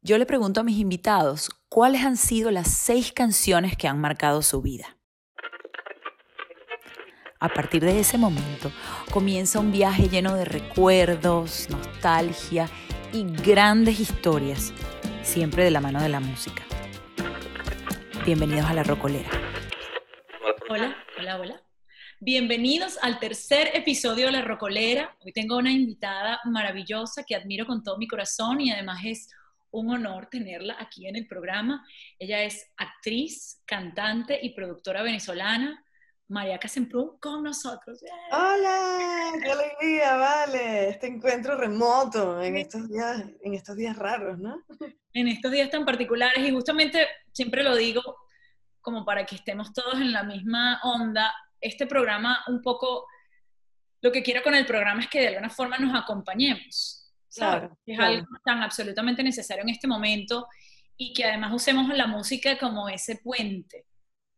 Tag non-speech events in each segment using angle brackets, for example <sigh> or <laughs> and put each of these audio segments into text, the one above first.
yo le pregunto a mis invitados cuáles han sido las seis canciones que han marcado su vida. A partir de ese momento comienza un viaje lleno de recuerdos, nostalgia y grandes historias, siempre de la mano de la música. Bienvenidos a La Rocolera. Hola, hola, hola. Bienvenidos al tercer episodio de La Rocolera. Hoy tengo una invitada maravillosa que admiro con todo mi corazón y además es un honor tenerla aquí en el programa. Ella es actriz, cantante y productora venezolana. María Casemprún con nosotros. Hola, qué alegría, vale, este encuentro remoto en estos días, en estos días raros, ¿no? En estos días tan particulares y justamente siempre lo digo como para que estemos todos en la misma onda. Este programa un poco, lo que quiero con el programa es que de alguna forma nos acompañemos. Claro, es algo tan absolutamente necesario en este momento y que además usemos la música como ese puente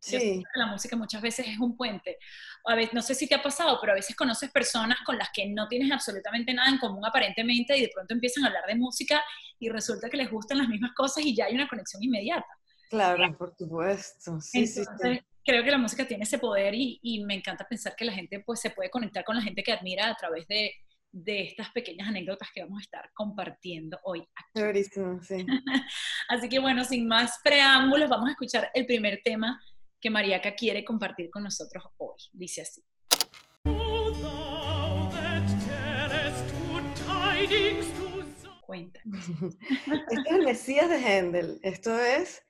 Sí. la música muchas veces es un puente. A veces, no sé si te ha pasado, pero a veces conoces personas con las que no tienes absolutamente nada en común aparentemente y de pronto empiezan a hablar de música y resulta que les gustan las mismas cosas y ya hay una conexión inmediata. Claro, por supuesto. Sí, sí, sí. Creo que la música tiene ese poder y, y, me encanta pensar que la gente pues, se puede conectar con la gente que admira a través de, de estas pequeñas anécdotas que vamos a estar compartiendo hoy aquí. sí. <laughs> Así que bueno, sin más preámbulos, vamos a escuchar el primer tema que Mariaca quiere compartir con nosotros hoy. Dice así. Cuéntanos. <laughs> Este es el Mesías de Händel. Esto es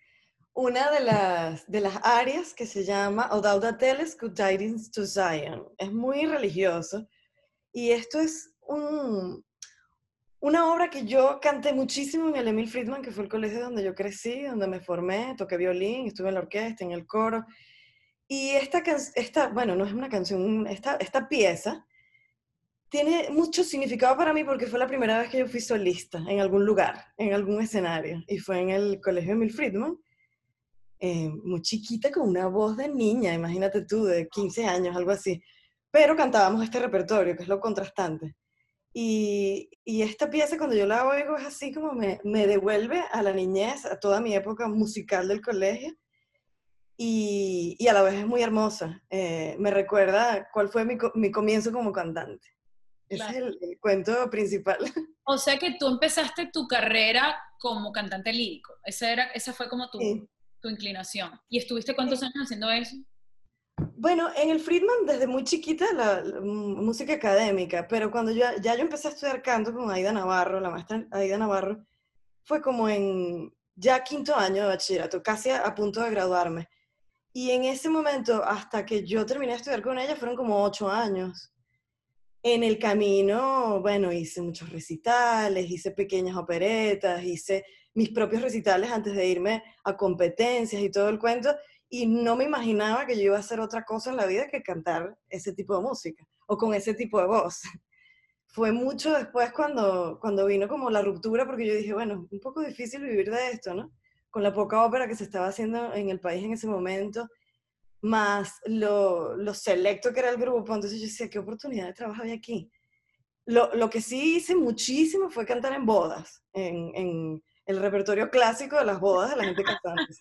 una de las, de las áreas que se llama Odauda Teles Good Tidings to Zion. Es muy religioso. Y esto es un, una obra que yo canté muchísimo en el Emil Friedman, que fue el colegio donde yo crecí, donde me formé, toqué violín, estuve en la orquesta, en el coro. Y esta, esta bueno, no es una canción, esta, esta pieza tiene mucho significado para mí porque fue la primera vez que yo fui solista en algún lugar, en algún escenario. Y fue en el colegio Emil Friedman, eh, muy chiquita, con una voz de niña, imagínate tú, de 15 años, algo así. Pero cantábamos este repertorio, que es lo contrastante. Y, y, esta pieza cuando yo la oigo es así como me, me, devuelve a la niñez, a toda mi época musical del colegio. Y, y a la vez es muy hermosa. Eh, me recuerda cuál fue mi, mi, comienzo como cantante. Ese es el, cuento principal. <laughs> O sea que tú empezaste tu carrera como cantante lírico. Esa, era, esa fue como tu, tu inclinación. ¿Y estuviste cuántos años haciendo eso? Bueno, en el Friedman desde muy chiquita la, música académica, pero cuando ya, ya yo empecé a estudiar canto con Aida Navarro, la maestra Aida Navarro, fue como en ya quinto año de bachillerato, casi a, punto de graduarme. Y en ese momento, hasta que yo terminé de estudiar con ella, fueron como ocho años. En el camino, bueno, hice muchos recitales, hice pequeñas operetas, hice mis propios recitales antes de irme a competencias y todo el cuento y no me imaginaba que yo iba a hacer otra cosa en la vida que cantar ese tipo de música o con ese tipo de voz. <laughs> Fue mucho después cuando, cuando vino como la ruptura, porque yo dije, bueno, un poco difícil vivir de esto, ¿no? Con la poca ópera que se estaba haciendo en el país en ese momento, más lo, lo selecto que era el grupo, entonces yo decía, ¿qué oportunidad de trabajo hay aquí? Lo, lo que sí hice muchísimo fue cantar en bodas, en, en el repertorio clásico de las bodas de la gente cantante.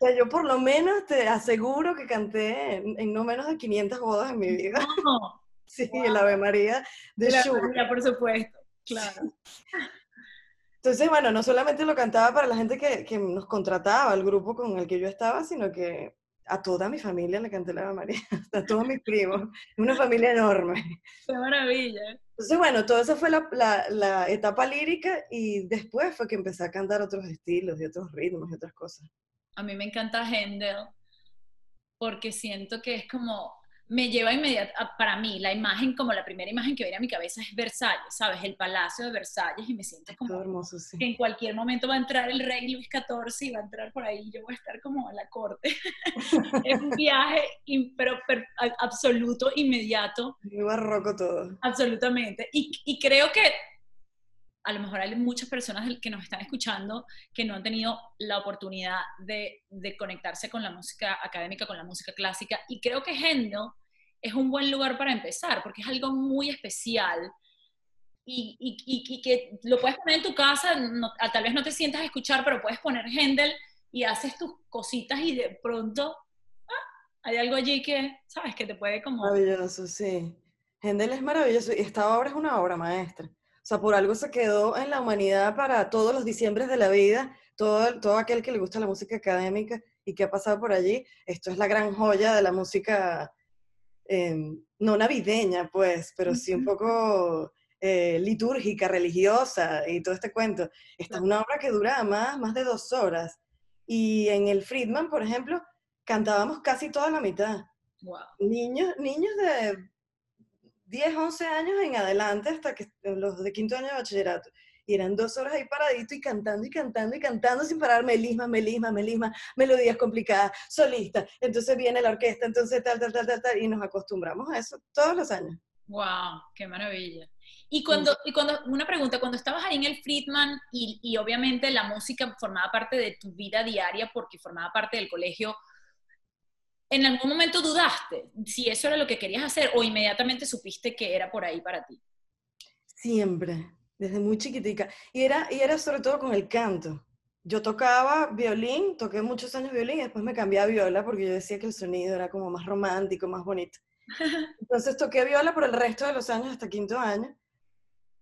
o sea, yo por lo menos te aseguro que canté en, no menos de 500 bodas en mi vida. <laughs> sí, el Ave María de Schubert. por supuesto, claro. Entonces, bueno, no solamente lo cantaba para la gente que, que, nos contrataba, el grupo con el que yo estaba, sino que a toda mi familia le canté la Ave María, <laughs> a todos mis primos. Una familia enorme. ¡Qué maravilla! Entonces, bueno, todo eso fue la, la, la, etapa lírica y después fue que empecé a cantar otros estilos y otros ritmos y otras cosas. A mí me encanta Händel porque siento que es como me lleva inmediatamente, para mí, la imagen, como la primera imagen que viene a mi cabeza es Versalles, ¿sabes? El Palacio de Versalles y me siento como hermoso, que en cualquier momento va a entrar el rey Luis XIV y va a entrar por ahí yo voy a estar como a la corte. <laughs> es un viaje, pero, absoluto, inmediato. Muy barroco todo. Absolutamente. Y, y creo que a lo mejor hay muchas personas que nos están escuchando que no han tenido la oportunidad de, conectarse con la música académica, con la música clásica, y creo que Händel es un buen lugar para empezar, porque es algo muy especial y, y, que lo puedes poner en tu casa, tal vez no te sientas escuchar, pero puedes poner Händel y haces tus cositas y de pronto ah, hay algo allí que, ¿sabes? Que te puede como... Maravilloso, sí. Händel es maravilloso y esta obra es una obra maestra. O sea, por algo se quedó en la humanidad para todos los diciembres de la vida, todo, todo aquel que le gusta la música académica y que ha pasado por allí. Esto es la gran joya de la música, no navideña, pues, pero sí un poco eh, litúrgica, religiosa y todo este cuento. Esta es una obra que dura más, más de dos horas. Y en el Friedman, por ejemplo, cantábamos casi toda la mitad. Niños, niños de 10, 11 años en adelante hasta que los de quinto año de bachillerato. Y eran dos horas ahí paradito y cantando y cantando y cantando sin parar, melisma, melisma, melisma, melodías complicadas, solista. Entonces viene la orquesta, entonces tal, tal, tal, tal, tal, y nos acostumbramos a eso todos los años. ¡Wow! ¡Qué maravilla! Y cuando, y cuando, una pregunta, cuando estabas ahí en el Friedman y, y obviamente la música formaba parte de tu vida diaria porque formaba parte del colegio, ¿en algún momento dudaste si eso era lo que querías hacer o inmediatamente supiste que era por ahí para ti? Siempre, desde muy chiquitica. Y era, y era sobre todo con el canto. Yo tocaba violín, toqué muchos años violín y después me cambié a viola porque yo decía que el sonido era como más romántico, más bonito. <laughs> Entonces toqué viola por el resto de los años hasta quinto año.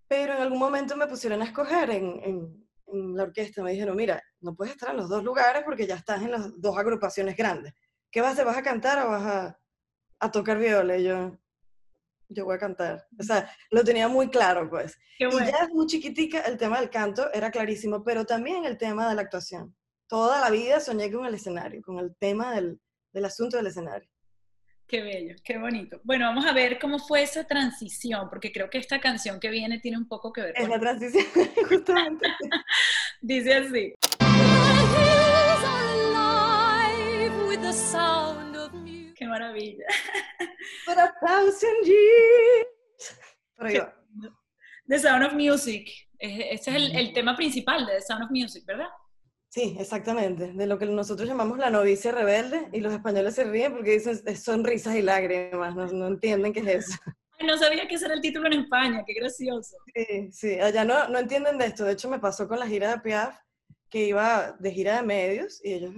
Pero en algún momento me pusieron a escoger en, en, en la orquesta. Me dijeron, mira, no puedes estar en los dos lugares porque ya estás en las dos agrupaciones grandes. ¿qué vas a hacer? ¿Vas a cantar o vas a, a tocar viola? Y yo, yo voy a cantar. O sea, lo tenía muy claro, pues. Y ya muy chiquitica el tema del canto era clarísimo, pero también el tema de la actuación. Toda la vida soñé con el escenario, con el tema del, del asunto del escenario. Qué bello, qué bonito. Bueno, vamos a ver cómo fue esa transición, porque creo que esta canción que viene tiene un poco que ver con... Es la transición, <laughs> justamente. <laughs> Dice así. Qué maravilla. For a thousand years. The Sound of Music. Ese es el, tema principal de The Sound of Music, ¿verdad? Sí, exactamente. De lo que nosotros llamamos la novicia rebelde y los españoles se ríen porque dicen sonrisas y lágrimas, no, entienden qué es eso. no sabía que ese era el título en España, qué gracioso. Sí, sí, allá no, no entienden de esto. De hecho, me pasó con la gira de Piaf, que iba de gira de medios y ellos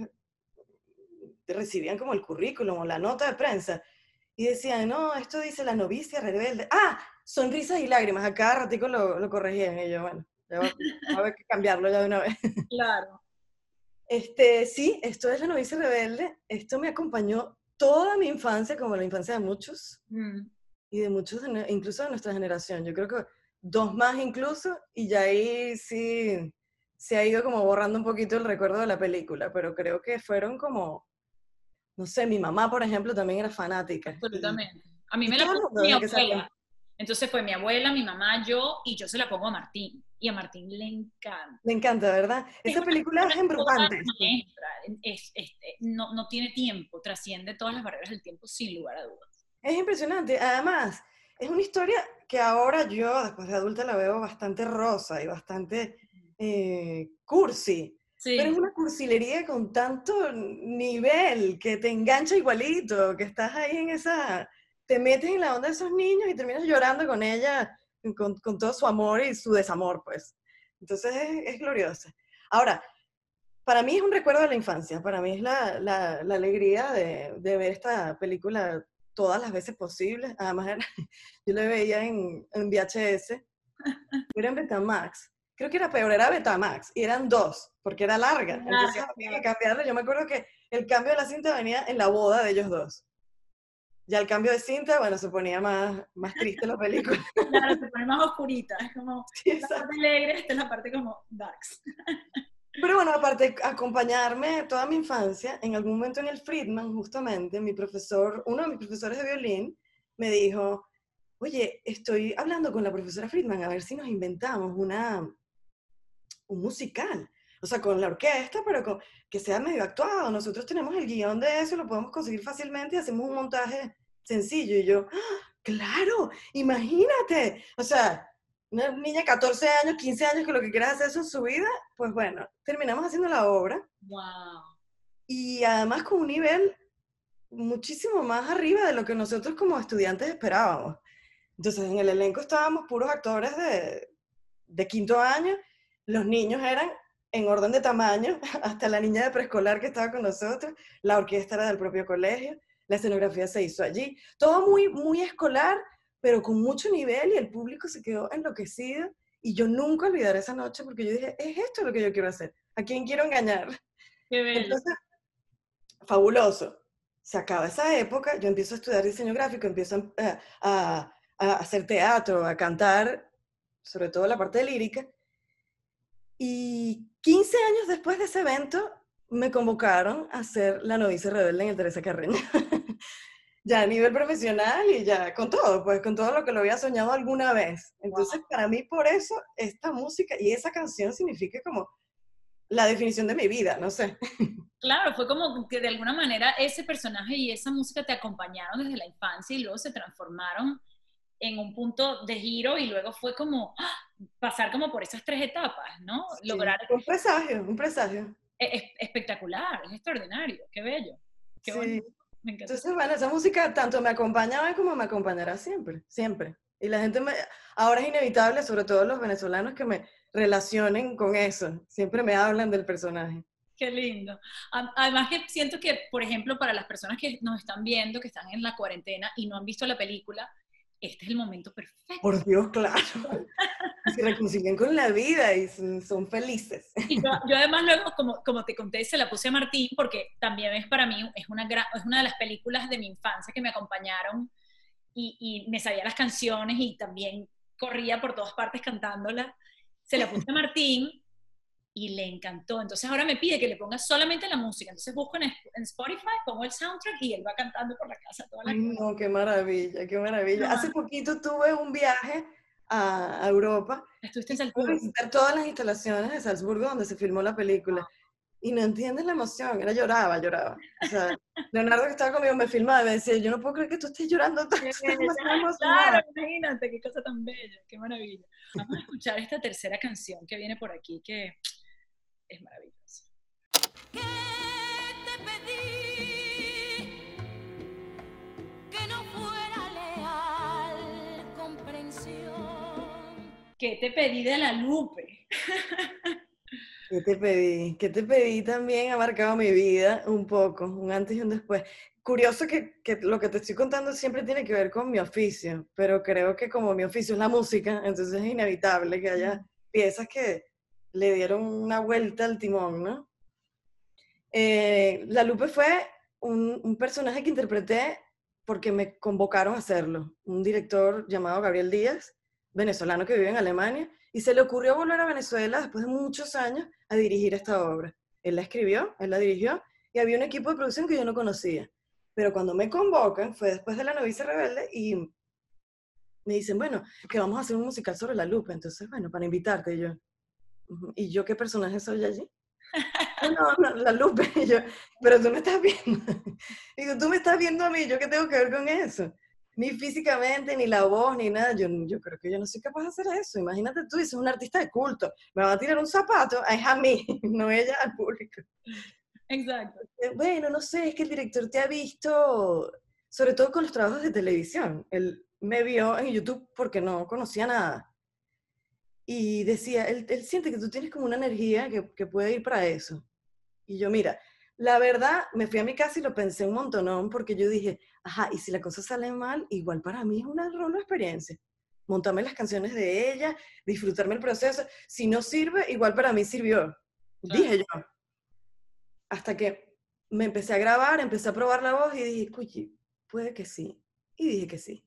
recibían como el currículum o la nota de prensa y decían, no, esto dice la novicia rebelde. Ah, sonrisas y lágrimas. A cada ratico lo, lo corregían. Y yo, bueno, ya va, a haber que cambiarlo ya de una vez. <laughs> Claro. Este, sí, esto es la novicia rebelde. Esto me acompañó toda mi infancia, como la infancia de muchos. Mm. Y de muchos, incluso de nuestra generación. Yo creo que dos más incluso. Y ya ahí sí se ha ido como borrando un poquito el recuerdo de la película. Pero creo que fueron como no sé, mi mamá, por ejemplo, también era fanática. Absolutamente. A mí me la puso mi abuela. Entonces fue mi abuela, mi mamá, yo, y yo se la pongo a Martín. Y a Martín le encanta. Le encanta, ¿verdad? Esa película es embrujante. Es, no, no tiene tiempo, trasciende todas las barreras del tiempo sin lugar a dudas. Es impresionante. Además, es una historia que ahora yo, después de adulta, la veo bastante rosa y bastante eh, cursi. Pero es una cursilería con tanto nivel que te engancha igualito, que estás ahí en esa, te metes en la onda de esos niños y terminas llorando con ella, con, con todo su amor y su desamor, pues. Entonces es, es, gloriosa. Ahora, para mí es un recuerdo de la infancia, para mí es la, la, la alegría de, de, ver esta película todas las veces posibles. Además, <laughs> yo la veía en, en VHS, era en Betamax creo que era peor, era Betamax, y eran dos, porque era larga. Entonces había que cambiarla. Yo me acuerdo que el cambio de la cinta venía en la boda de ellos dos. Ya el cambio de cinta, bueno, se ponía más, más triste la película. <laughs> Claro, se pone más oscurita, es como la parte alegre, esta es la parte como darks. <laughs> Pero bueno, aparte acompañarme toda mi infancia, en algún momento en el Friedman, justamente, mi profesor, uno de mis profesores de violín, me dijo, oye, estoy hablando con la profesora Friedman a ver si nos inventamos una, un musical. O sea, con la orquesta, pero que sea medio actuado. Nosotros tenemos el guion de eso, lo podemos conseguir fácilmente y hacemos un montaje sencillo. Y yo, ¡Ah, claro, imagínate. O sea, una niña de 14 años, 15 años que lo que quiere hacer eso en su vida, pues bueno, terminamos haciendo la obra. Wow. Y además con un nivel muchísimo más arriba de lo que nosotros como estudiantes esperábamos. Entonces en el elenco estábamos puros actores de, de quinto año, los niños eran en orden de tamaño, <laughs> hasta la niña de preescolar que estaba con nosotros, la orquesta era del propio colegio, la escenografía se hizo allí, todo muy, muy escolar, pero con mucho nivel y el público se quedó enloquecido y yo nunca olvidaré esa noche porque yo dije, es esto lo que yo quiero hacer, ¿a quién quiero engañar? Entonces, fabuloso. Se acaba esa época, yo empiezo a estudiar diseño gráfico, empiezo a, a, a hacer teatro, a cantar, sobre todo la parte lírica, y 15 años después de ese evento, me convocaron a ser la novicia rebelde en el Teresa Carreño. <laughs> ya a nivel profesional y ya con todo, pues con todo lo que lo había soñado alguna vez. Entonces, para mí, por eso, esta música y esa canción significa como la definición de mi vida, no sé. <laughs> Claro, fue como que de alguna manera ese personaje y esa música te acompañaron desde la infancia y luego se transformaron en un punto de giro y luego fue como ¡ah! Pasar como por esas tres etapas, ¿no? Lograr... Un presagio, un presagio. Es, espectacular, es extraordinario, qué bello. Qué sí. Me encanta. Entonces, bueno, esa música tanto me acompañaba como me acompañará siempre, siempre. Y la gente me, ahora es inevitable, sobre todo los venezolanos, que me relacionen con eso. Siempre me hablan del personaje. Qué lindo. Además que siento que, por ejemplo, para las personas que nos están viendo, que están en la cuarentena y no han visto la película, este es el momento perfecto. Por Dios, claro. se reconcilian con la vida y son, felices. Y yo, además luego, como, como te conté, se la puse a Martín porque también es para mí, es una, es una de las películas de mi infancia que me acompañaron y, y me sabía las canciones y también corría por todas partes cantándola. Se la puse a Martín y le encantó. Entonces ahora me pide que le ponga solamente la música. Entonces busco en, Spotify, pongo el soundtrack y él va cantando por la casa toda la no, qué maravilla, qué maravilla. Hace poquito tuve un viaje a Europa. Estuviste en Salzburgo. visitar todas las instalaciones de Salzburgo donde se filmó la película. Y no entiendes la emoción, era lloraba, lloraba. O sea, Leonardo que estaba conmigo me filmaba y me decía, yo no puedo creer que tú estés llorando tanto. <laughs> claro, imagínate, qué cosa tan bella, qué maravilla. Vamos a escuchar esta tercera canción que viene por aquí, que es maravilloso. ¿Qué te pedí? Que no fuera leal, comprensión. ¿Qué te pedí de la Lupe? <laughs> ¿Qué te pedí? ¿Qué te pedí también ha marcado mi vida un poco, un antes y un después. Curioso que, que, lo que te estoy contando siempre tiene que ver con mi oficio, pero creo que como mi oficio es la música, entonces es inevitable que haya piezas que, le dieron una vuelta al timón, ¿no? Eh, la Lupe fue un, personaje que interpreté porque me convocaron a hacerlo. Un director llamado Gabriel Díaz, venezolano que vive en Alemania, y se le ocurrió volver a Venezuela después de muchos años a dirigir esta obra. Él la escribió, él la dirigió, y había un equipo de producción que yo no conocía. Pero cuando me convocan, fue después de La novicia rebelde, y me dicen, bueno, que vamos a hacer un musical sobre la Lupe. Entonces, bueno, para invitarte, yo, ¿Y yo qué personaje soy allí? <laughs> no, no, la Lupe. <laughs> Y yo, pero tú me estás viendo. <laughs> Digo, tú me estás viendo a mí, ¿yo qué tengo que ver con eso? Ni físicamente, ni la voz, ni nada. Yo, yo creo que yo no soy capaz de hacer eso. Imagínate tú, dices un artista de culto. Me va a tirar un zapato, es a mí, <laughs> no ella al público. Exacto. Eh, bueno, no sé, es que el director te ha visto, sobre todo con los trabajos de televisión. Él me vio en YouTube porque no conocía nada y decía, él, él, siente que tú tienes como una energía que, que, puede ir para eso. Y yo, mira, la verdad, me fui a mi casa y lo pensé un montonón porque yo dije, ajá, y si la cosa sale mal, igual para mí es una, una experiencia. Montarme las canciones de ella, disfrutarme el proceso. Si no sirve, igual para mí sirvió. Dije yo. Hasta que me empecé a grabar, empecé a probar la voz y dije, uy, puede que sí. Y dije que sí.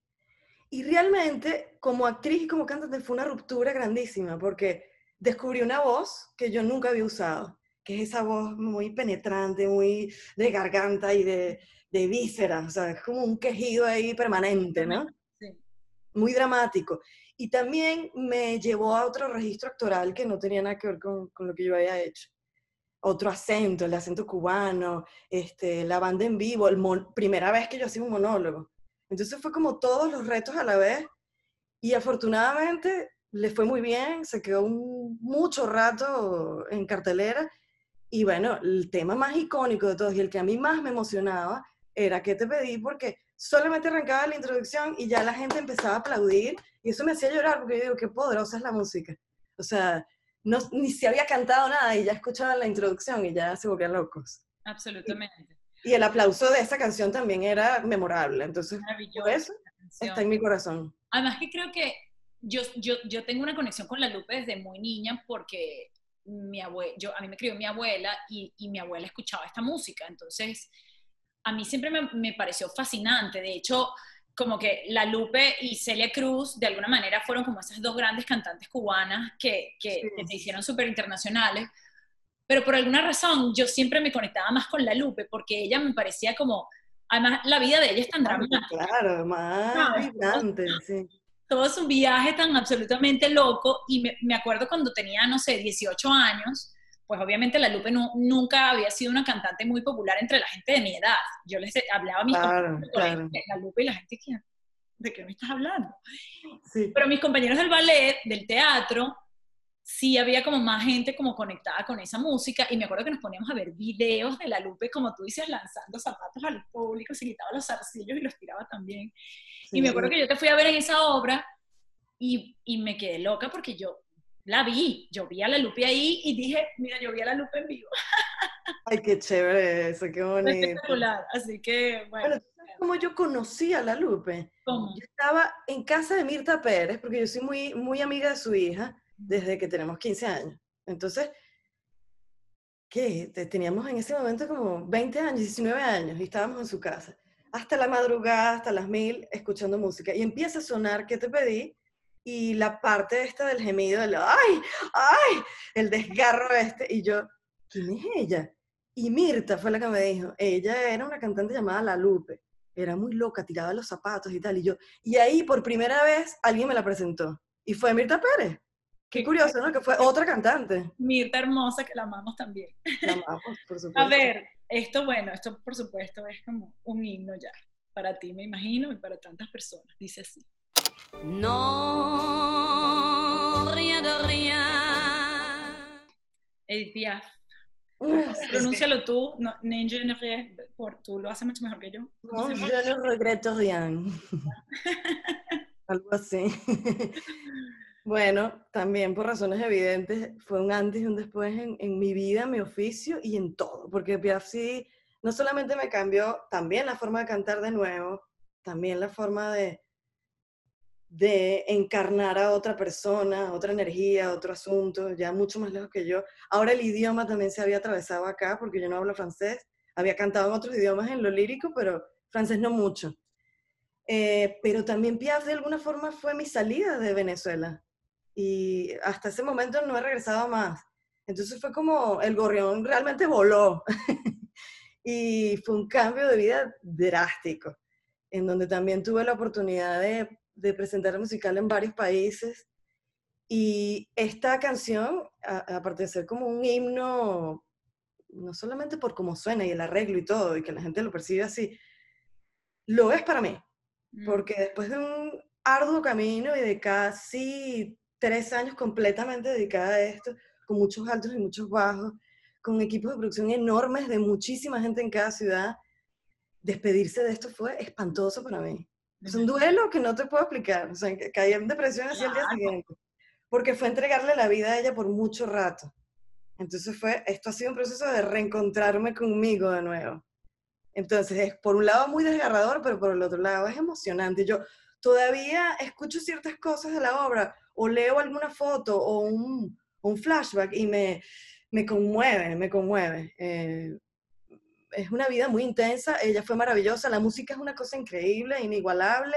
Y realmente, como actriz y como cantante, fue una ruptura grandísima, porque descubrí una voz que yo nunca había usado, que es esa voz muy penetrante, muy de garganta y de, de víscera, o sea, es como un quejido ahí permanente, ¿no? Sí. Muy dramático. Y también me llevó a otro registro actoral que no tenía nada que ver con, con lo que yo había hecho. Otro acento, el acento cubano, este, la banda en vivo, el primera vez que yo hacía un monólogo. Entonces fue como todos los retos a la vez y afortunadamente le fue muy bien, se quedó mucho rato en cartelera y bueno, el tema más icónico de todos y el que a mí más me emocionaba era que te pedí porque solamente arrancaba la introducción y ya la gente empezaba a aplaudir y eso me hacía llorar porque yo digo, qué poderosa es la música. O sea, no, ni se había cantado nada y ya escuchaban la introducción y ya se volvían locos. Absolutamente. Y, el aplauso de esa canción también era memorable, entonces por eso está en mi corazón. Además que creo que yo, yo, yo tengo una conexión con la Lupe desde muy niña porque mi abuela, yo, a mí me crió mi abuela y, y mi abuela escuchaba esta música, entonces a mí siempre me, me, pareció fascinante. De hecho, como que La Lupe y Celia Cruz, de alguna manera, fueron como esas dos grandes cantantes cubanas que, que, se hicieron súper internacionales. Pero por alguna razón, yo siempre me conectaba más con La Lupe, porque ella me parecía como. Además, la vida de ella es tan dramática. Claro, más vibrante, sí. Todo es un viaje tan absolutamente loco. Y me, me acuerdo cuando tenía, no sé, 18 años pues obviamente la Lupe nunca había sido una cantante muy popular entre la gente de mi edad. Yo les hablaba a mis compañeros de la Lupe y la gente, ¿de qué me estás hablando? Pero mis compañeros del ballet, del teatro, sí había como más gente como conectada con esa música y me acuerdo que nos poníamos a ver videos de la Lupe, como tú dices, lanzando zapatos al público, se quitaba los zarcillos y los tiraba también. Y me acuerdo que yo te fui a ver en esa obra y, y me quedé loca porque yo la vi, yo vi a la Lupe ahí y dije, mira, yo vi a la Lupe en vivo. <laughs> Ay, qué chévere eso, qué bonito. Espectacular, así que, bueno. ¿Cómo yo conocí a la Lupe? ¿Cómo? Yo estaba en casa de Mirta Pérez, porque yo soy muy, muy amiga de su hija desde que tenemos 15 años. Entonces, ¿qué? Teníamos en ese momento como 20 años, 19 años, y estábamos en su casa. Hasta la madrugada, hasta las mil, escuchando música. Y empieza a sonar ¿Qué te pedí? y la parte esta del gemido, del ¡ay! ¡ay! El desgarro este, y yo, ¿quién es ella? Y Mirta fue la que me dijo, ella era una cantante llamada La Lupe, era muy loca, tiraba los zapatos y tal, y yo, y ahí por primera vez alguien me la presentó, y fue Mirta Pérez. Qué curioso, ¿no? Que fue otra cantante. Mirta hermosa, que la amamos también. La amamos, por <laughs> supuesto. A ver, esto, bueno, esto por supuesto es como un himno ya, para ti me imagino, y para tantas personas, dice así. No, rien de rien. Edith Piaf. Pronúncialo tú, no, je ne por, tú lo haces mucho mejor que yo. No, je ne regrette rien. <laughs> Algo así. <laughs> bueno, también por razones evidentes, fue un antes y un después en, mi vida, mi oficio y en todo, porque Piaf sí, no solamente me cambió también la forma de cantar de nuevo, también la forma de, de encarnar a otra persona, otra energía, otro asunto, ya mucho más lejos que yo. Ahora el idioma también se había atravesado acá, porque yo no hablo francés. Había cantado en otros idiomas en lo lírico, pero francés no mucho. Eh, pero también Piaf de alguna forma fue mi salida de Venezuela. Y hasta ese momento no he regresado más. Entonces fue como el gorrión realmente voló. <laughs> y fue un cambio de vida drástico, en donde también tuve la oportunidad de de presentar musical en varios países. Y esta canción, aparte de ser como un himno, no solamente por cómo suena y el arreglo y todo, y que la gente lo percibe así, lo es para mí. Mm. Porque después de un arduo camino y de casi tres años completamente dedicada a esto, con muchos altos y muchos bajos, con equipos de producción enormes de muchísima gente en cada ciudad, despedirse de esto fue espantoso para mí. Es un duelo que no te puedo explicar. O sea, caí en depresión así el día siguiente. Porque fue entregarle la vida a ella por mucho rato. Entonces fue, esto ha sido un proceso de reencontrarme conmigo de nuevo. Entonces es por un lado muy desgarrador, pero por el otro lado es emocionante. Yo todavía escucho ciertas cosas de la obra o leo alguna foto o un, un flashback y me, me conmueve, me conmueve. Eh, es una vida muy intensa, ella fue maravillosa, la música es una cosa increíble, inigualable,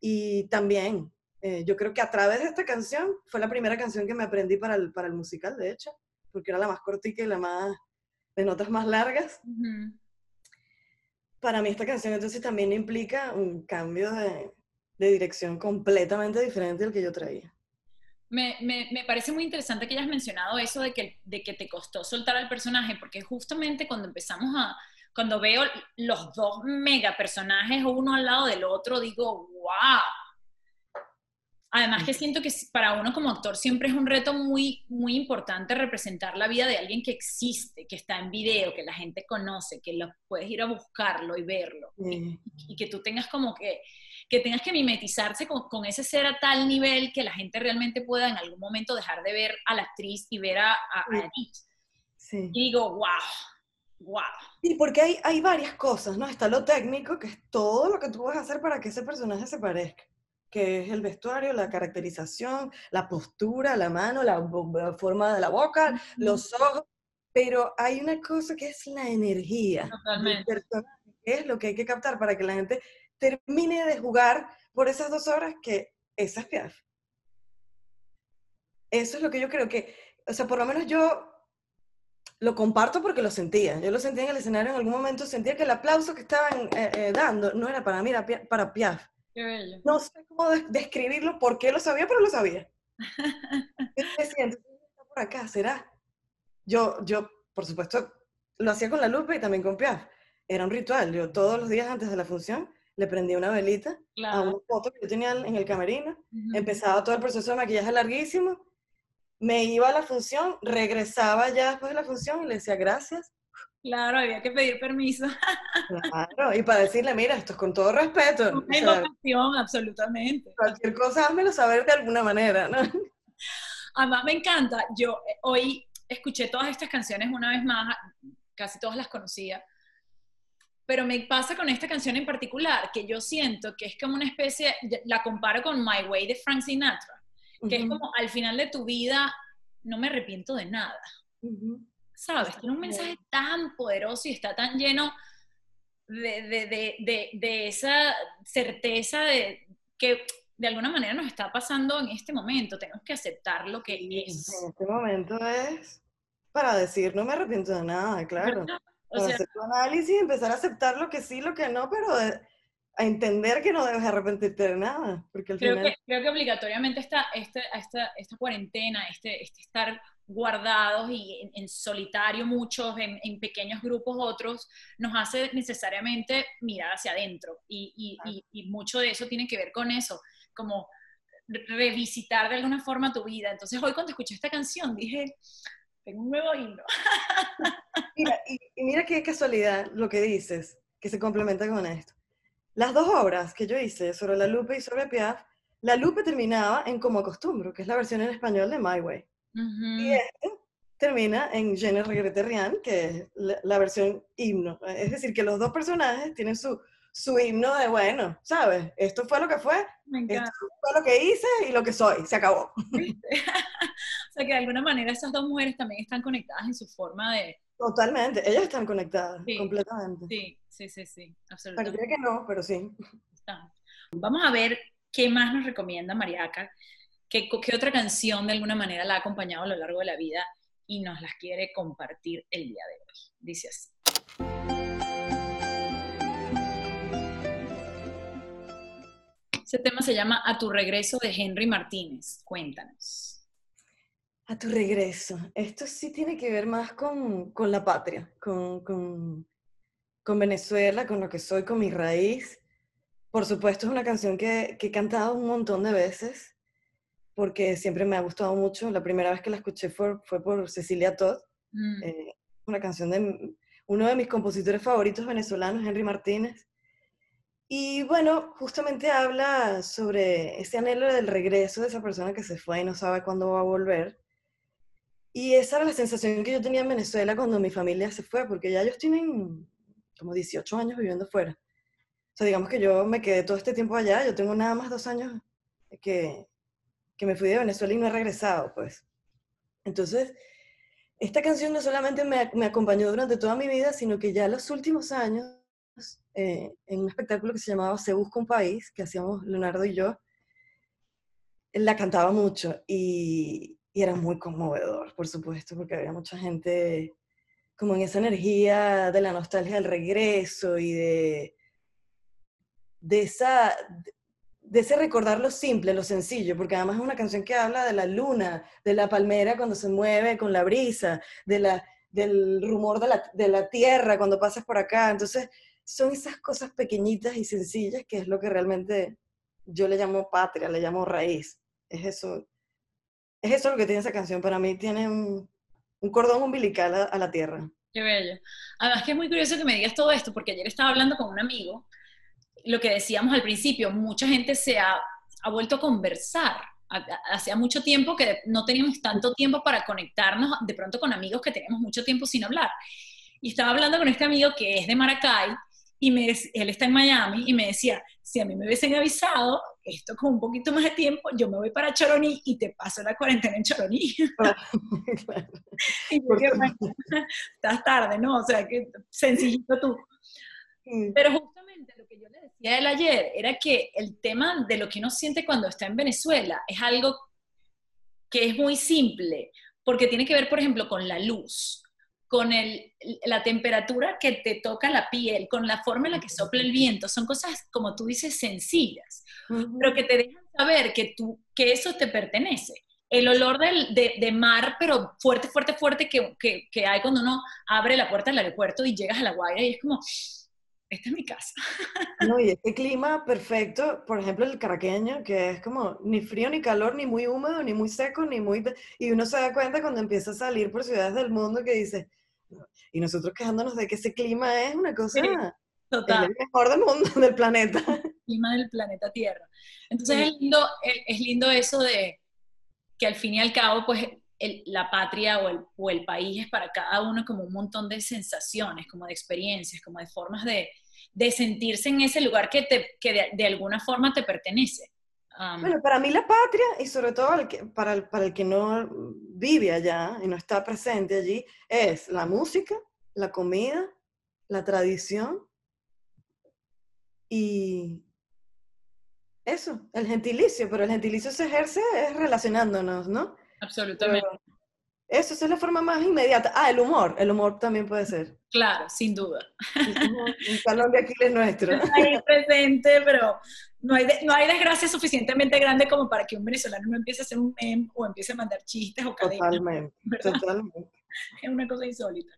y también eh, yo creo que a través de esta canción fue la primera canción que me aprendí para el, para el musical, de hecho, porque era la más cortica y la más, de notas más largas. Para mí esta canción entonces también implica un cambio de, de dirección completamente diferente al que yo traía. Me, me, me, parece muy interesante que hayas mencionado eso de que, de que te costó soltar al personaje, porque justamente cuando empezamos a, cuando veo los dos mega personajes uno al lado del otro, digo, wow. Además que siento que para uno como actor siempre es un reto muy, muy importante representar la vida de alguien que existe, que está en video, que la gente conoce, que lo puedes ir a buscarlo y verlo. Y, que tú tengas como que, que tengas que mimetizarse con, ese ser a tal nivel que la gente realmente pueda en algún momento dejar de ver a la actriz y ver a, a, Y digo, wow, wow. Sí, porque hay, hay varias cosas, ¿no? Está lo técnico, que es todo lo que tú vas a hacer para que ese personaje se parezca que es el vestuario, la caracterización, la postura, la mano, la, forma de la boca, los ojos, pero hay una cosa que es la energía Totalmente. que es lo que hay que captar para que la gente termine de jugar por esas dos horas que esa es Piaf. Eso es lo que yo creo que, o sea, por lo menos yo lo comparto porque lo sentía. Yo lo sentía en el escenario en algún momento, sentía que el aplauso que estaban eh, eh, dando no era para mí, era para Piaf. No sé cómo describirlo, por qué lo sabía, pero lo sabía. <laughs> ¿Qué está por acá? ¿Será? Yo, yo, por supuesto, lo hacía con la lupa y también con Piaf. Era un ritual. Yo todos los días antes de la función le prendía una velita a una foto que yo tenía en el camerino. Empezaba todo el proceso de maquillaje larguísimo. Me iba a la función, regresaba ya después de la función y le decía gracias Claro, había que pedir permiso. Claro, y para decirle, mira, esto es con todo respeto. No tengo absolutamente. Cualquier cosa, házmelo saber de alguna manera, ¿no? Además, me encanta. Yo eh, hoy escuché todas estas canciones una vez más, casi todas las conocía, pero me pasa con esta canción en particular, que yo siento que es como una especie, la comparo con My Way de Frank Sinatra, que es como al final de tu vida, no me arrepiento de nada. ¿sabes? Tiene un mensaje tan poderoso y está tan lleno de, esa certeza de que de alguna manera nos está pasando en este momento. Tenemos que aceptar lo que es. En este momento es para decir, no me arrepiento de nada, claro. Para hacer tu análisis y empezar a aceptar lo que sí, lo que no, pero a entender que no debes arrepentirte de nada. Porque al creo, final... que, creo que obligatoriamente esta, esta, esta, esta cuarentena, este, este estar guardados y en, solitario muchos, en, pequeños grupos otros, nos hace necesariamente mirar hacia adentro. Y, mucho de eso tiene que ver con eso, como revisitar de alguna forma tu vida. Entonces hoy cuando escuché esta canción dije, tengo un nuevo himno. <laughs> Mira, y, mira qué casualidad lo que dices, que se complementa con esto. Las dos obras que yo hice sobre La Lupe y sobre Piaf, La Lupe terminaba en Como Acostumbro, que es la versión en español de My Way. Y este termina en Je ne regrette rien, que es la, versión himno. Es decir, que los dos personajes tienen su, su himno de, bueno, ¿sabes? Esto fue lo que fue, esto fue lo que hice y lo que soy, se acabó. <laughs> o sea que de alguna manera esas dos mujeres también están conectadas en su forma de... Totalmente, ellas están conectadas, completamente. Sí, sí, sí, sí, absolutamente. Parece que no, pero sí. Vamos a ver qué más nos recomienda Mariaca ¿Qué, otra canción de alguna manera la ha acompañado a lo largo de la vida y nos las quiere compartir el día de hoy? Dice así. Ese tema se llama A tu regreso de Henry Martínez. Cuéntanos. A tu regreso. Esto sí tiene que ver más con, la patria, con, con, con, Venezuela, con lo que soy, con mi raíz. Por supuesto, es una canción que, que he cantado un montón de veces porque siempre me ha gustado mucho. La primera vez que la escuché fue, fue por Cecilia Todd, mm. eh, una canción de uno de mis compositores favoritos venezolanos, Henry Martínez. Y bueno, justamente habla sobre ese anhelo del regreso de esa persona que se fue y no sabe cuándo va a volver. Y esa era la sensación que yo tenía en Venezuela cuando mi familia se fue, porque ya ellos tienen como 18 años viviendo fuera. O sea, digamos que yo me quedé todo este tiempo allá, yo tengo nada más dos años que, que me fui de Venezuela y no he regresado, pues. Entonces, esta canción no solamente me, me acompañó durante toda mi vida, sino que ya los últimos años, eh, en un espectáculo que se llamaba Se Busca un País, que hacíamos Leonardo y yo, la cantaba mucho y, y era muy conmovedor, por supuesto, porque había mucha gente como en esa energía de la nostalgia del regreso y de, de esa, de ese recordar lo simple, lo sencillo, porque además es una canción que habla de la luna, de la palmera cuando se mueve con la brisa, de la, del rumor de la, de la tierra cuando pasas por acá. Entonces, son esas cosas pequeñitas y sencillas que es lo que realmente yo le llamo patria, le llamo raíz. Es eso, es eso lo que tiene esa canción. Para mí tiene un, cordón umbilical a, la tierra. Qué bello. Además que es muy curioso que me digas todo esto, porque ayer estaba hablando con un amigo, lo que decíamos al principio, mucha gente se ha, ha vuelto a conversar. Hacía mucho tiempo que no teníamos tanto tiempo para conectarnos de pronto con amigos que teníamos mucho tiempo sin hablar. Y estaba hablando con este amigo que es de Maracay y me, él está en Miami y me decía, si a mí me hubiesen avisado esto con un poquito más de tiempo, yo me voy para Choroní y te paso la cuarentena en Choroní. <laughs> <laughs> y porque, bueno, <laughs> estás tarde, ¿no? O sea, que sencillito tú. Pero justamente lo que yo le decía a él ayer era que el tema de lo que uno siente cuando está en Venezuela es algo que es muy simple, porque tiene que ver, por ejemplo, con la luz con el, la temperatura que te toca la piel, con la forma en la que sopla el viento. Son cosas, como tú dices, sencillas, pero que te dejan saber que, tú, que eso te pertenece. El olor del, de, de, mar, pero fuerte, fuerte, fuerte, que, que, que, hay cuando uno abre la puerta del aeropuerto y llegas a La Guaira y es como, esta es mi casa. <laughs> No, y este clima perfecto, por ejemplo, el caraqueño, que es como ni frío ni calor, ni muy húmedo, ni muy seco, ni muy... Y uno se da cuenta cuando empieza a salir por ciudades del mundo que dice, y nosotros quejándonos de que ese clima es una cosa, total. el mejor del mundo, <laughs> del planeta. El clima del planeta Tierra. Entonces es, lindo, es lindo eso de que al fin y al cabo, pues el, la patria o el, o el, país es para cada uno como un montón de sensaciones, como de experiencias, como de formas de, de sentirse en ese lugar que, te, que de, de, alguna forma te pertenece. Um, bueno, para mí la patria, y sobre todo el que, para, el, para el que no vive allá y no está presente allí, es la música, la comida, la tradición y eso, el gentilicio, pero el gentilicio se ejerce es relacionándonos, ¿no? Absolutamente. Pero eso esa es la forma más inmediata. Ah, el humor, el humor también puede ser. Claro, sin duda. Un salón de Aquiles nuestro. Ahí presente, pero no hay, de, no hay desgracia suficientemente grande como para que un venezolano no empiece a hacer un meme o empiece a mandar chistes o cadenas. Totalmente, ¿verdad? totalmente. <laughs> Es una cosa insólita.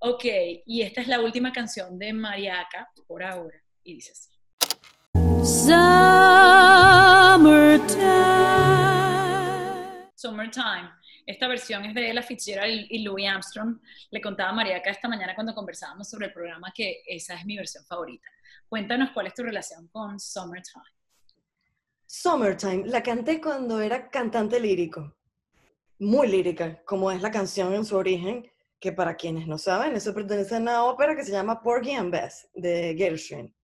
Ok, y esta es la última canción de Mariaca por ahora, y dice así. Summertime. Summertime. Esta versión es de Ella Fitzgerald y Louis Armstrong. Le contaba a Mariaca esta mañana cuando conversábamos sobre el programa que esa es mi versión favorita. Cuéntanos cuál es tu relación con Summertime. Summertime, la canté cuando era cantante lírico, muy lírica, como es la canción en su origen, que para quienes no saben, eso pertenece a una ópera que se llama Porgy and Bess, de Gershwin.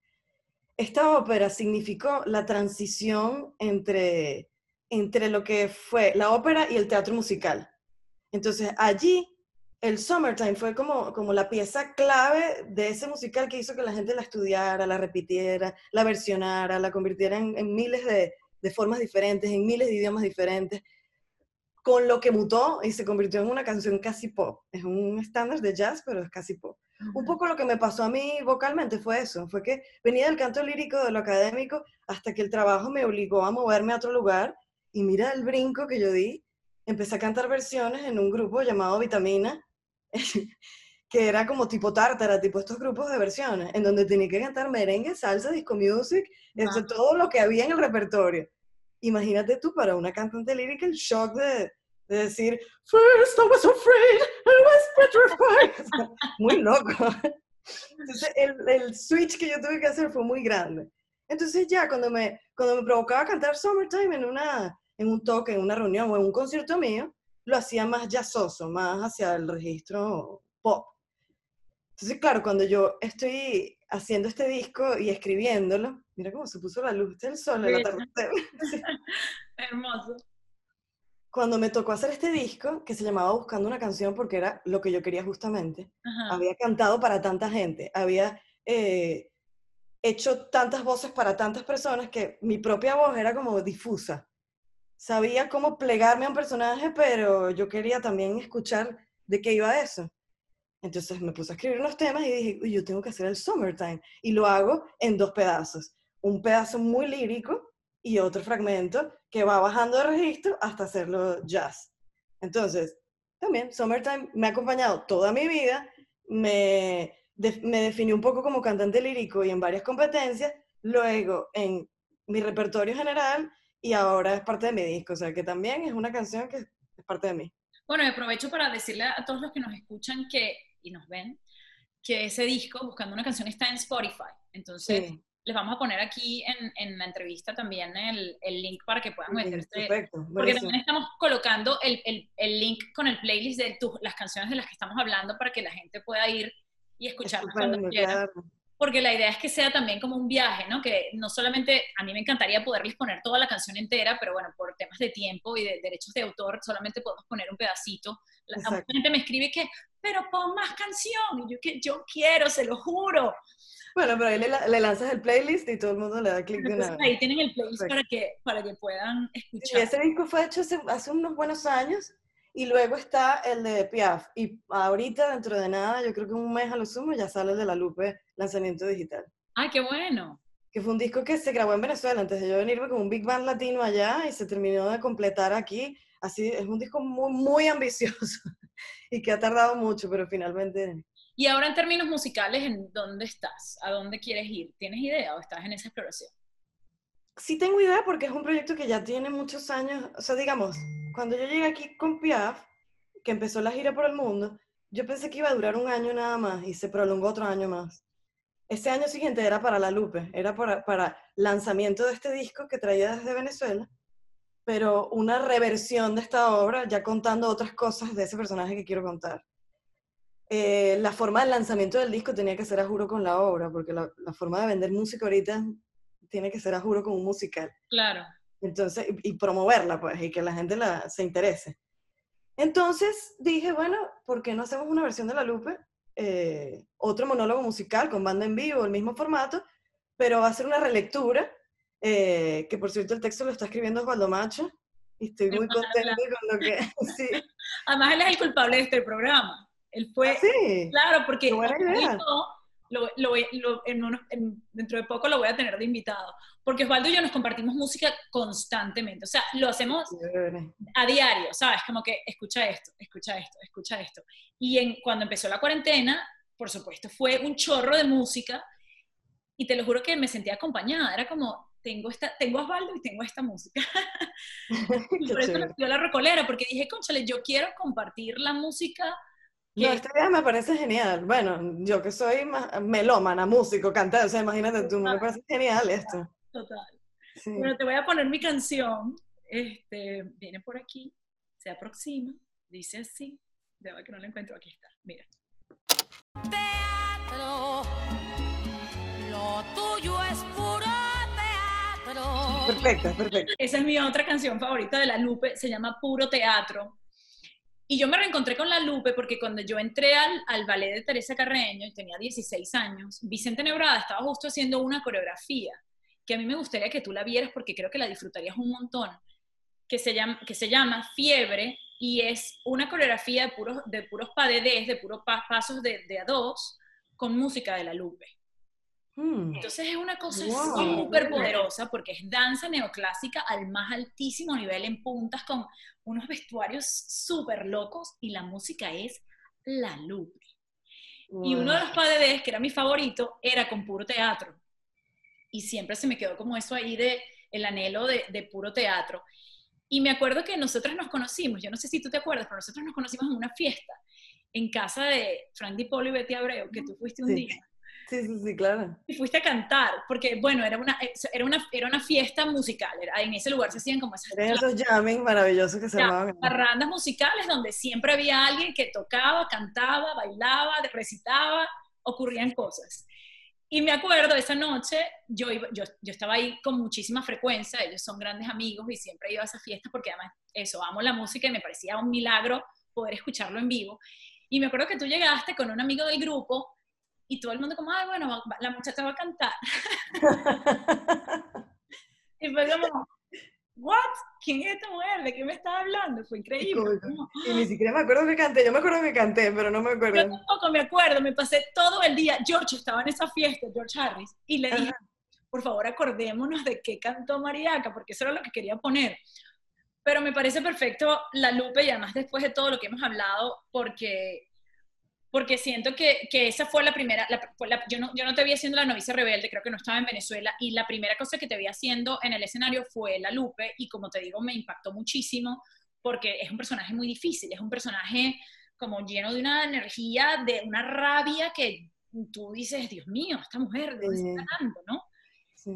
Esta ópera significó la transición entre, entre lo que fue la ópera y el teatro musical. Entonces allí el Summertime fue como, como la pieza clave de ese musical que hizo que la gente la estudiara, la repitiera, la versionara, la convirtiera en, en miles de, de, formas diferentes, en miles de idiomas diferentes, con lo que mutó y se convirtió en una canción casi pop. Es un estándar de jazz, pero es casi pop. Uh -huh. Un poco lo que me pasó a mí vocalmente fue eso, fue que venía del canto lírico, de lo académico, hasta que el trabajo me obligó a moverme a otro lugar y mira el brinco que yo di. Empecé a cantar versiones en un grupo llamado Vitamina, <laughs> que era como tipo tártara, tipo estos grupos de versiones, en donde tenía que cantar merengue, salsa, disco music, wow. entre todo lo que había en el repertorio. Imagínate tú para una cantante lírica el shock de, de decir, First I was afraid, I was petrified. <laughs> muy loco. Entonces el, el, switch que yo tuve que hacer fue muy grande. Entonces ya cuando me, cuando me provocaba cantar Summertime en, una, en un toque, en una reunión o en un concierto mío, lo hacía más jazzoso, más hacia el registro pop. Entonces, claro, cuando yo estoy haciendo este disco y escribiéndolo, mira cómo se puso la luz del sol en la atardecer. <laughs> Hermoso. Cuando me tocó hacer este disco, que se llamaba Buscando una canción, porque era lo que yo quería justamente, Ajá. había cantado para tanta gente, había eh, hecho tantas voces para tantas personas que mi propia voz era como difusa sabía cómo plegarme a un personaje, pero yo quería también escuchar de qué iba eso. Entonces me puse a escribir unos temas y dije, yo tengo que hacer el Summertime. Y lo hago en dos pedazos. Un pedazo muy lírico y otro fragmento que va bajando de registro hasta hacerlo jazz. Entonces, también Summertime me ha acompañado toda mi vida, me, de, me definió un poco como cantante lírico y en varias competencias, luego en mi repertorio general y ahora es parte de mi disco, o sea que también es una canción que es parte de mí. Bueno, aprovecho para decirle a todos los que nos escuchan que, y nos ven, que ese disco, Buscando una canción, está en Spotify. Entonces, les vamos a poner aquí en, en la entrevista también el, el, link para que puedan meterse. Perfecto. Porque también estamos colocando el, el, el, link con el playlist de las canciones de las que estamos hablando para que la gente pueda ir y escucharlas cuando quiera porque la idea es que sea también como un viaje, ¿no? Que no solamente, a mí me encantaría poderles poner toda la canción entera, pero bueno, por temas de tiempo y de derechos de autor, solamente podemos poner un pedacito. La gente me escribe que, pero pon más canción, y yo, que, yo quiero, se lo juro. Bueno, pero ahí le, lanzas el playlist y todo el mundo le da clic de una Ahí tienen el playlist para que, para que puedan escuchar. Y ese disco fue hecho hace, hace unos buenos años y luego está el de Piaf. Y ahorita, dentro de nada, yo creo que un mes a lo sumo, ya sale el de La Lupe, lanzamiento digital. ¡Ay, qué bueno! Que fue un disco que se grabó en Venezuela antes de yo venirme con un big band latino allá y se terminó de completar aquí. Así, es un disco muy, muy ambicioso <laughs> y que ha tardado mucho, pero finalmente... Y ahora en términos musicales, ¿en dónde estás? ¿A dónde quieres ir? ¿Tienes idea o estás en esa exploración? Sí tengo idea porque es un proyecto que ya tiene muchos años, o sea, digamos, cuando yo llegué aquí con Piaf, que empezó la gira por el mundo, yo pensé que iba a durar un año nada más y se prolongó otro año más. Ese año siguiente era para La Lupe, era para, lanzamiento de este disco que traía desde Venezuela, pero una reversión de esta obra, ya contando otras cosas de ese personaje que quiero contar. Eh, la forma del lanzamiento del disco tenía que ser a juro con la obra, porque la, la forma de vender música ahorita tiene que ser a juro con un musical. Claro. Entonces, y, promoverla, pues, y que la gente la, se interese. Entonces dije, bueno, ¿por qué no hacemos una versión de La Lupe? Eh, otro monólogo musical con banda en vivo, el mismo formato, pero va a ser una relectura, eh, que por cierto el texto lo está escribiendo Osvaldo Macho, y estoy muy contenta con lo que... <laughs> sí. Además, él es el culpable de este programa. Él fue... ¿Ah, sí? Claro, porque... buena idea lo, lo, en dentro de poco lo voy a tener de invitado, porque Osvaldo y yo nos compartimos música constantemente, o sea, lo hacemos a diario, ¿sabes? Como que escucha esto, escucha esto, escucha esto. Y en, cuando empezó la cuarentena, por supuesto, fue un chorro de música y te lo juro que me sentía acompañada, era como, tengo, esta, tengo a Osvaldo y tengo esta música. <laughs> y por eso me dio la recolera, porque dije, conchale, yo quiero compartir la música no, esta idea me parece genial. Bueno, yo que soy melómana, músico, cantante, o sea, imagínate tú, me parece genial esto. Total. Bueno, te voy a poner mi canción. Este, viene por aquí, se aproxima, dice así. ver que no la encuentro, aquí está, mira. Teatro, lo tuyo es puro teatro. Perfecto, perfecto. Esa es mi otra canción favorita de La Lupe, se llama Puro Teatro. Y yo me reencontré con la Lupe porque cuando yo entré al, al ballet de Teresa Carreño, y tenía 16 años, Vicente Nebrada estaba justo haciendo una coreografía que a mí me gustaría que tú la vieras porque creo que la disfrutarías un montón, que se llama, que se llama Fiebre y es una coreografía de puros, de puros padedés, de puros pasos de, de a dos, con música de la Lupe. Hmm. Entonces es una cosa súper poderosa porque es danza neoclásica al más altísimo nivel en puntas con unos vestuarios súper locos y la música es la lupe. Y uno de los padres, que era mi favorito, era con puro teatro. Y siempre se me quedó como eso ahí de el anhelo de, de puro teatro. Y me acuerdo que nosotros nos conocimos, yo no sé si tú te acuerdas, pero nosotros nos conocimos en una fiesta en casa de Frank Di Polo y Betty Abreu, que tú fuiste un día. Sí, sí, sí, claro. Y fuiste a cantar, porque, bueno, era una, era una, era una fiesta musical. Era, en ese lugar se hacían como esas... esos jamming maravillosos que se llamaban. Barrandas musicales donde siempre había alguien que tocaba, cantaba, bailaba, recitaba, ocurrían cosas. Y me acuerdo, esa noche, yo, yo, yo estaba ahí con muchísima frecuencia, ellos son grandes amigos y siempre iba a esa fiesta porque además, eso, amo la música y me parecía un milagro poder escucharlo en vivo. Y me acuerdo que tú llegaste con un amigo del grupo y todo el mundo como, ah, bueno, la muchacha va a cantar. <laughs> y fue como, ¿what? ¿Quién es esta mujer? ¿De qué me estás hablando? Fue increíble. y ni siquiera me acuerdo que canté, yo me acuerdo que canté, pero no me acuerdo. Yo tampoco me acuerdo, me pasé todo el día, George estaba en esa fiesta, George Harris, y le dije, por favor acordémonos de qué cantó Mariaca, porque eso era lo que quería poner. Pero me parece perfecto la Lupe y además después de todo lo que hemos hablado, porque porque siento que, que esa fue la primera, yo, no, yo no te vi haciendo la novicia rebelde, creo que no estaba en Venezuela, y la primera cosa que te vi haciendo en el escenario fue La Lupe, y como te digo, me impactó muchísimo, porque es un personaje muy difícil, es un personaje como lleno de una energía, de una rabia que tú dices, Dios mío, esta mujer, ¿de dónde está ganando, no? Sí.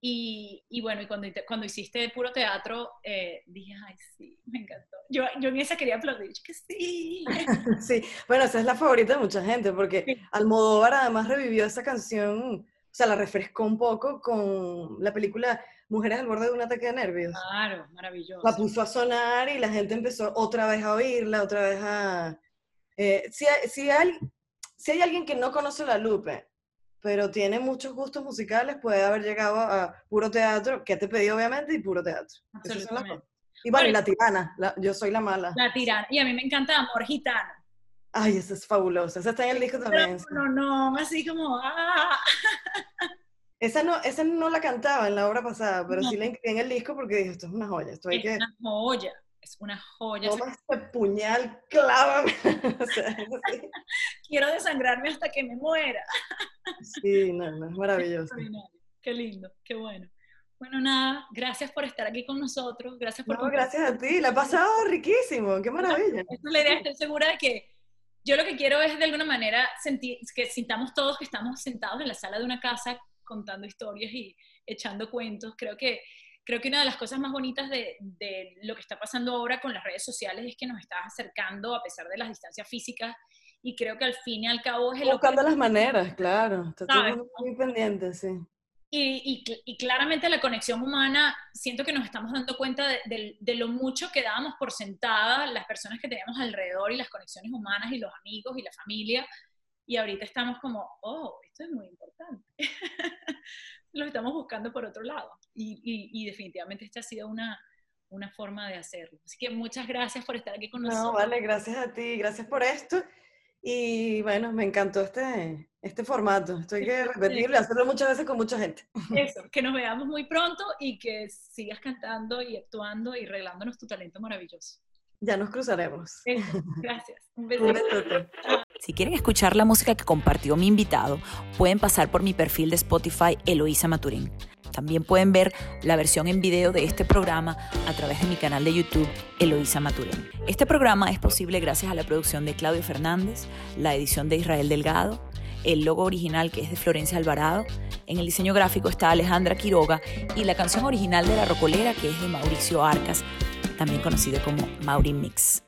Y, y, bueno, y cuando, cuando hiciste puro teatro, eh, dije, ay, sí, me encantó. Yo, yo en esa quería aplaudir, que sí. <laughs> sí, bueno, esa es la favorita de mucha gente, porque Almodóvar además revivió esa canción, o sea, la refrescó un poco con la película Mujeres al borde de un ataque de nervios. Claro, maravilloso. La puso a sonar y la gente empezó otra vez a oírla, otra vez a... Eh, si, si, hay, si hay alguien que no conoce la Lupe, pero tiene muchos gustos musicales, puede haber llegado a puro teatro, que te pedí obviamente, y puro teatro. Y bueno, y la tirana, yo soy la mala. La tirana, y a mí me encanta Amor Gitano. Ay, esa es fabulosa, esa está en el disco también. No, no, no, así como, ¡ah! <laughs> Esa no, esa no la cantaba en la obra pasada, pero sí la incluí en el disco porque dije, esto es una joya. Esto hay es una joya, es una joya. Toma este puñal, clávame. <laughs> Quiero desangrarme hasta que me muera. sí, no, no, es maravilloso. Qué lindo, qué bueno. Bueno, nada, gracias por estar aquí con nosotros. Gracias por. No, gracias a ti, la ha pasado riquísimo, qué maravilla. Esa es la idea, estoy segura de que yo lo que quiero es de alguna manera sentir, que sintamos todos que estamos sentados en la sala de una casa contando historias y echando cuentos. Creo que, creo que una de las cosas más bonitas de, de, lo que está pasando ahora con las redes sociales es que nos está acercando a pesar de las distancias físicas y creo que al fin y al cabo es el... Buscando las maneras, claro. Está todo muy pendiente, sí. Y, y, y, claramente la conexión humana, siento que nos estamos dando cuenta de, de, lo mucho que dábamos por sentada las personas que teníamos alrededor y las conexiones humanas y los amigos y la familia, y ahorita estamos como, oh, esto es muy importante. <laughs> Lo estamos buscando por otro lado. Y, y, definitivamente esta ha sido una, una forma de hacerlo. Así que muchas gracias por estar aquí con nosotros. No, vale, gracias a ti, gracias por esto. Y bueno, me encantó este, este formato. Estoy que repetirlo y hacerlo muchas veces con mucha gente. Eso, que nos veamos muy pronto y que sigas cantando y actuando y regalándonos tu talento maravilloso. Ya nos cruzaremos. gracias. Un beso. Si quieren escuchar la música que compartió mi invitado, pueden pasar por mi perfil de Spotify Eloísa Maturín. También pueden ver la versión en video de este programa a través de mi canal de YouTube Eloísa Maturín. Este programa es posible gracias a la producción de Claudio Fernández, la edición de Israel Delgado, el logo original que es de Florencia Alvarado, en el diseño gráfico está Alejandra Quiroga y la canción original de La Rocolera que es de Mauricio Arcas, también conocido como Mauri Mix.